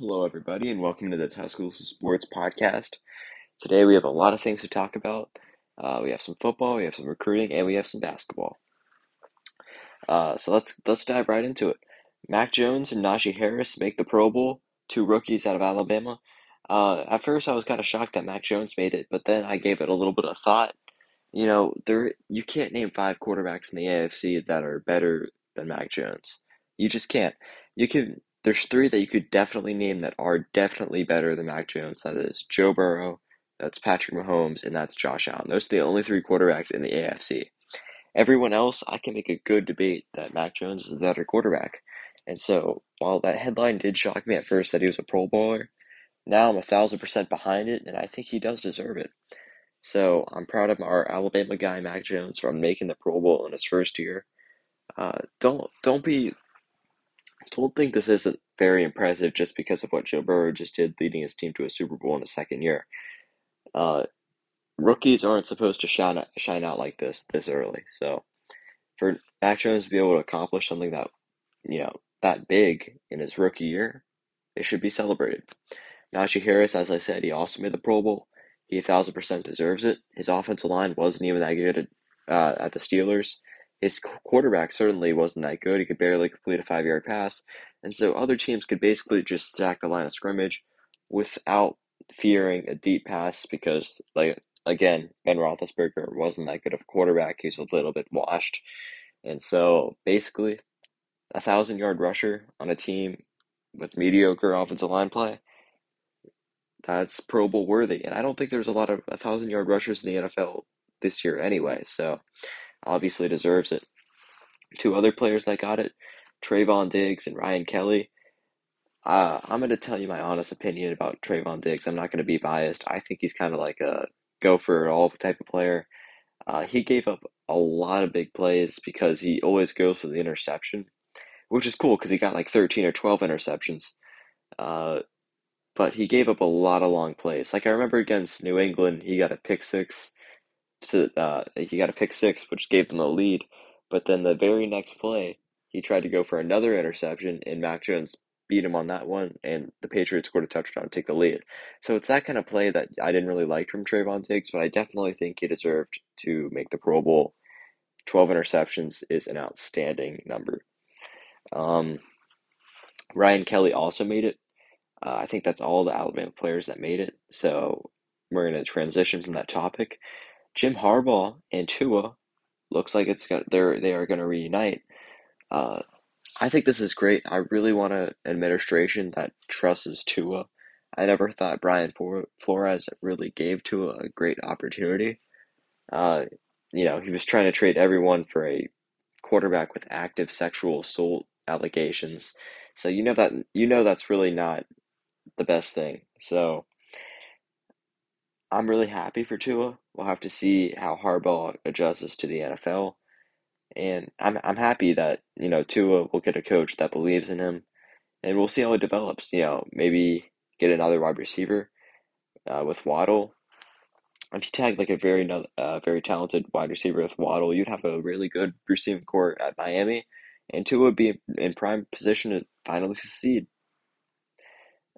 Hello, everybody, and welcome to the Tuscaloosa Sports Podcast. Today we have a lot of things to talk about. Uh, we have some football, we have some recruiting, and we have some basketball. Uh, so let's let's dive right into it. Mac Jones and Najee Harris make the Pro Bowl, two rookies out of Alabama. Uh, at first, I was kind of shocked that Mac Jones made it, but then I gave it a little bit of thought. You know, there you can't name five quarterbacks in the AFC that are better than Mac Jones. You just can't. You can there's three that you could definitely name that are definitely better than Mac Jones. That is Joe Burrow, that's Patrick Mahomes, and that's Josh Allen. Those are the only three quarterbacks in the AFC. Everyone else, I can make a good debate that Mac Jones is a better quarterback. And so, while that headline did shock me at first that he was a Pro Bowler, now I'm a thousand percent behind it, and I think he does deserve it. So I'm proud of our Alabama guy Mac Jones for making the Pro Bowl in his first year. Uh, don't don't be don't think this isn't very impressive just because of what Joe Burrow just did, leading his team to a Super Bowl in his second year. Uh, rookies aren't supposed to shine out, shine out like this this early. So for Mac Jones to be able to accomplish something that you know that big in his rookie year, it should be celebrated. Najee Harris, as I said, he also made the Pro Bowl. He a thousand percent deserves it. His offensive line wasn't even that good at, uh, at the Steelers his quarterback certainly wasn't that good. He could barely complete a five yard pass. And so other teams could basically just stack the line of scrimmage without fearing a deep pass because, like, again, Ben Roethlisberger wasn't that good of a quarterback. He's a little bit washed. And so basically, a thousand yard rusher on a team with mediocre offensive line play, that's Pro Bowl worthy. And I don't think there's a lot of a thousand yard rushers in the NFL this year anyway. So obviously deserves it. Two other players that got it, Trevon Diggs and Ryan Kelly. Uh, I'm going to tell you my honest opinion about Trevon Diggs. I'm not going to be biased. I think he's kind of like a go for it all type of player. Uh, he gave up a lot of big plays because he always goes for the interception, which is cool because he got like 13 or 12 interceptions. Uh, but he gave up a lot of long plays. Like I remember against New England, he got a pick six to uh, he got a pick six, which gave them a lead. But then the very next play, he tried to go for another interception, and Mac Jones beat him on that one, and the Patriots scored a touchdown to take the lead. So it's that kind of play that I didn't really like from Trevon Diggs, but I definitely think he deserved to make the Pro Bowl. 12 interceptions is an outstanding number. Um, Ryan Kelly also made it. Uh, I think that's all the Alabama players that made it. So we're going to transition from that topic. Jim Harbaugh and Tua looks like it's gonna, they're they are going to reunite. Uh, I think this is great. I really want an administration that trusts Tua. I never thought Brian Flores really gave Tua a great opportunity. Uh, you know, he was trying to trade everyone for a quarterback with active sexual assault allegations. So you know that you know that's really not the best thing. So I'm really happy for Tua. We'll have to see how Harbaugh adjusts to the NFL. And I'm I'm happy that, you know, Tua will get a coach that believes in him. And we'll see how it develops. You know, maybe get another wide receiver uh, with Waddle. If you tag like a very uh, very talented wide receiver with Waddle, you'd have a really good receiving corps at Miami, and Tua would be in prime position to finally succeed.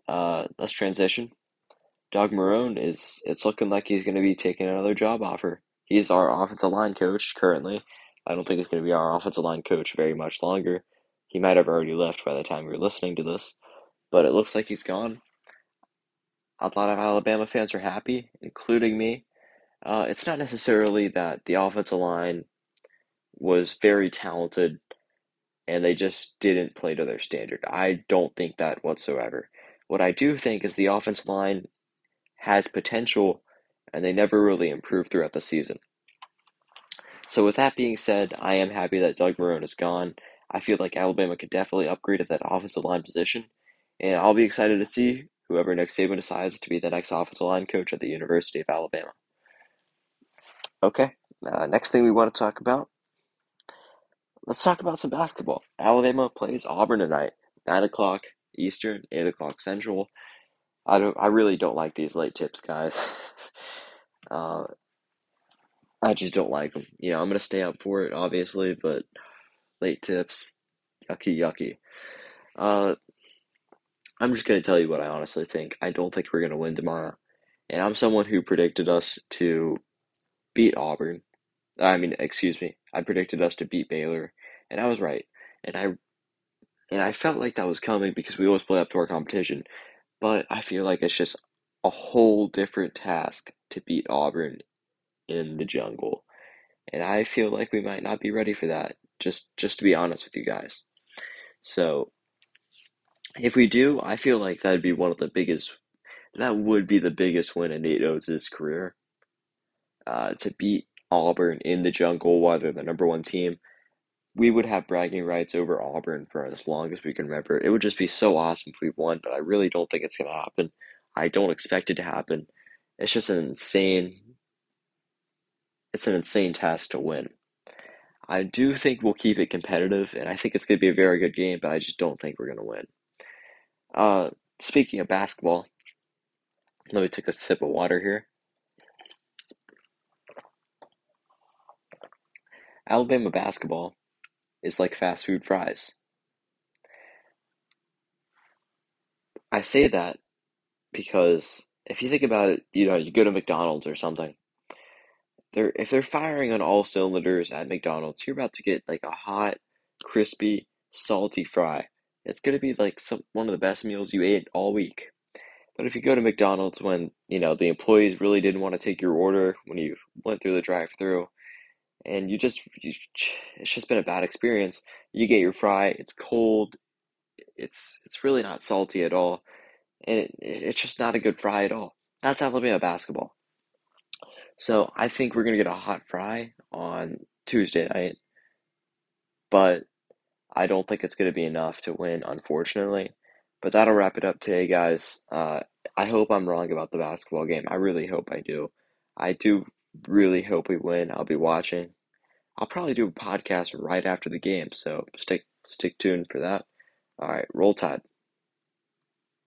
Uh, let's transition. Doug Marrone is it's looking like he's going to be taking another job offer. He's our offensive line coach currently. I don't think he's going to be our offensive line coach very much longer. He might have already left by the time you're listening to this, but it looks like he's gone. A lot of Alabama fans are happy, including me. Uh, it's not necessarily that the offensive line was very talented and they just didn't play to their standard. I don't think that whatsoever. What I do think is the offensive line has potential, and they never really improved throughout the season. So, with that being said, I am happy that Doug Marrone is gone. I feel like Alabama could definitely upgrade at that offensive line position, and I'll be excited to see whoever Nick Saban decides to be the next offensive line coach at the University of Alabama. Okay, uh, next thing we want to talk about. Let's talk about some basketball. Alabama plays Auburn tonight, 9 o'clock Eastern, 8 o'clock Central. I don't. I really don't like these late tips, guys. uh, I just don't like them. You know, I'm gonna stay up for it, obviously, but late tips, yucky, yucky. Uh, I'm just to tell you what I honestly think. I don't think we're to win tomorrow. And I'm someone who predicted us to beat Auburn. I mean, excuse me. I predicted us to beat Baylor, and I was right. And I and I felt like that was coming because we always play up to our competition. But I feel like it's just a whole different task to beat Auburn in the jungle. And I feel like we might not be ready for that. Just just to be honest with you guys. So if we do, I feel like that'd be one of the biggest that would be the biggest win in Nate Oats' career. Uh, to beat Auburn in the jungle while they're the number one team. We would have bragging rights over Auburn for as long as we can remember. It would just be so awesome if we won, but I really don't think it's going to happen. I don't expect it to happen. It's just an insane it's an insane task to win. I do think we'll keep it competitive, and I think it's going to be a very good game, but I just don't think we're going to win. Uh, speaking of basketball, let me take a sip of water here. Alabama basketball is like fast food fries. I say that because if you think about it, you know, you go to McDonald's or something. They're if they're firing on all cylinders at McDonald's, you're about to get like a hot, crispy, salty fry. It's gonna be like some one of the best meals you ate all week. But if you go to McDonald's when, you know, the employees really didn't want to take your order when you went through the drive-through and you just you, it's just been a bad experience. You get your fry, it's cold, it's it's really not salty at all, and it, it's just not a good fry at all. That's Alabama basketball. So I think we're gonna get a hot fry on Tuesday night, but I don't think it's gonna be enough to win, unfortunately. But that'll wrap it up today, guys. Uh, I hope I'm wrong about the basketball game. I really hope I do. I do really hope we win. I'll be watching. I'll probably do a podcast right after the game, so stick stick tuned for that. All right, roll tide.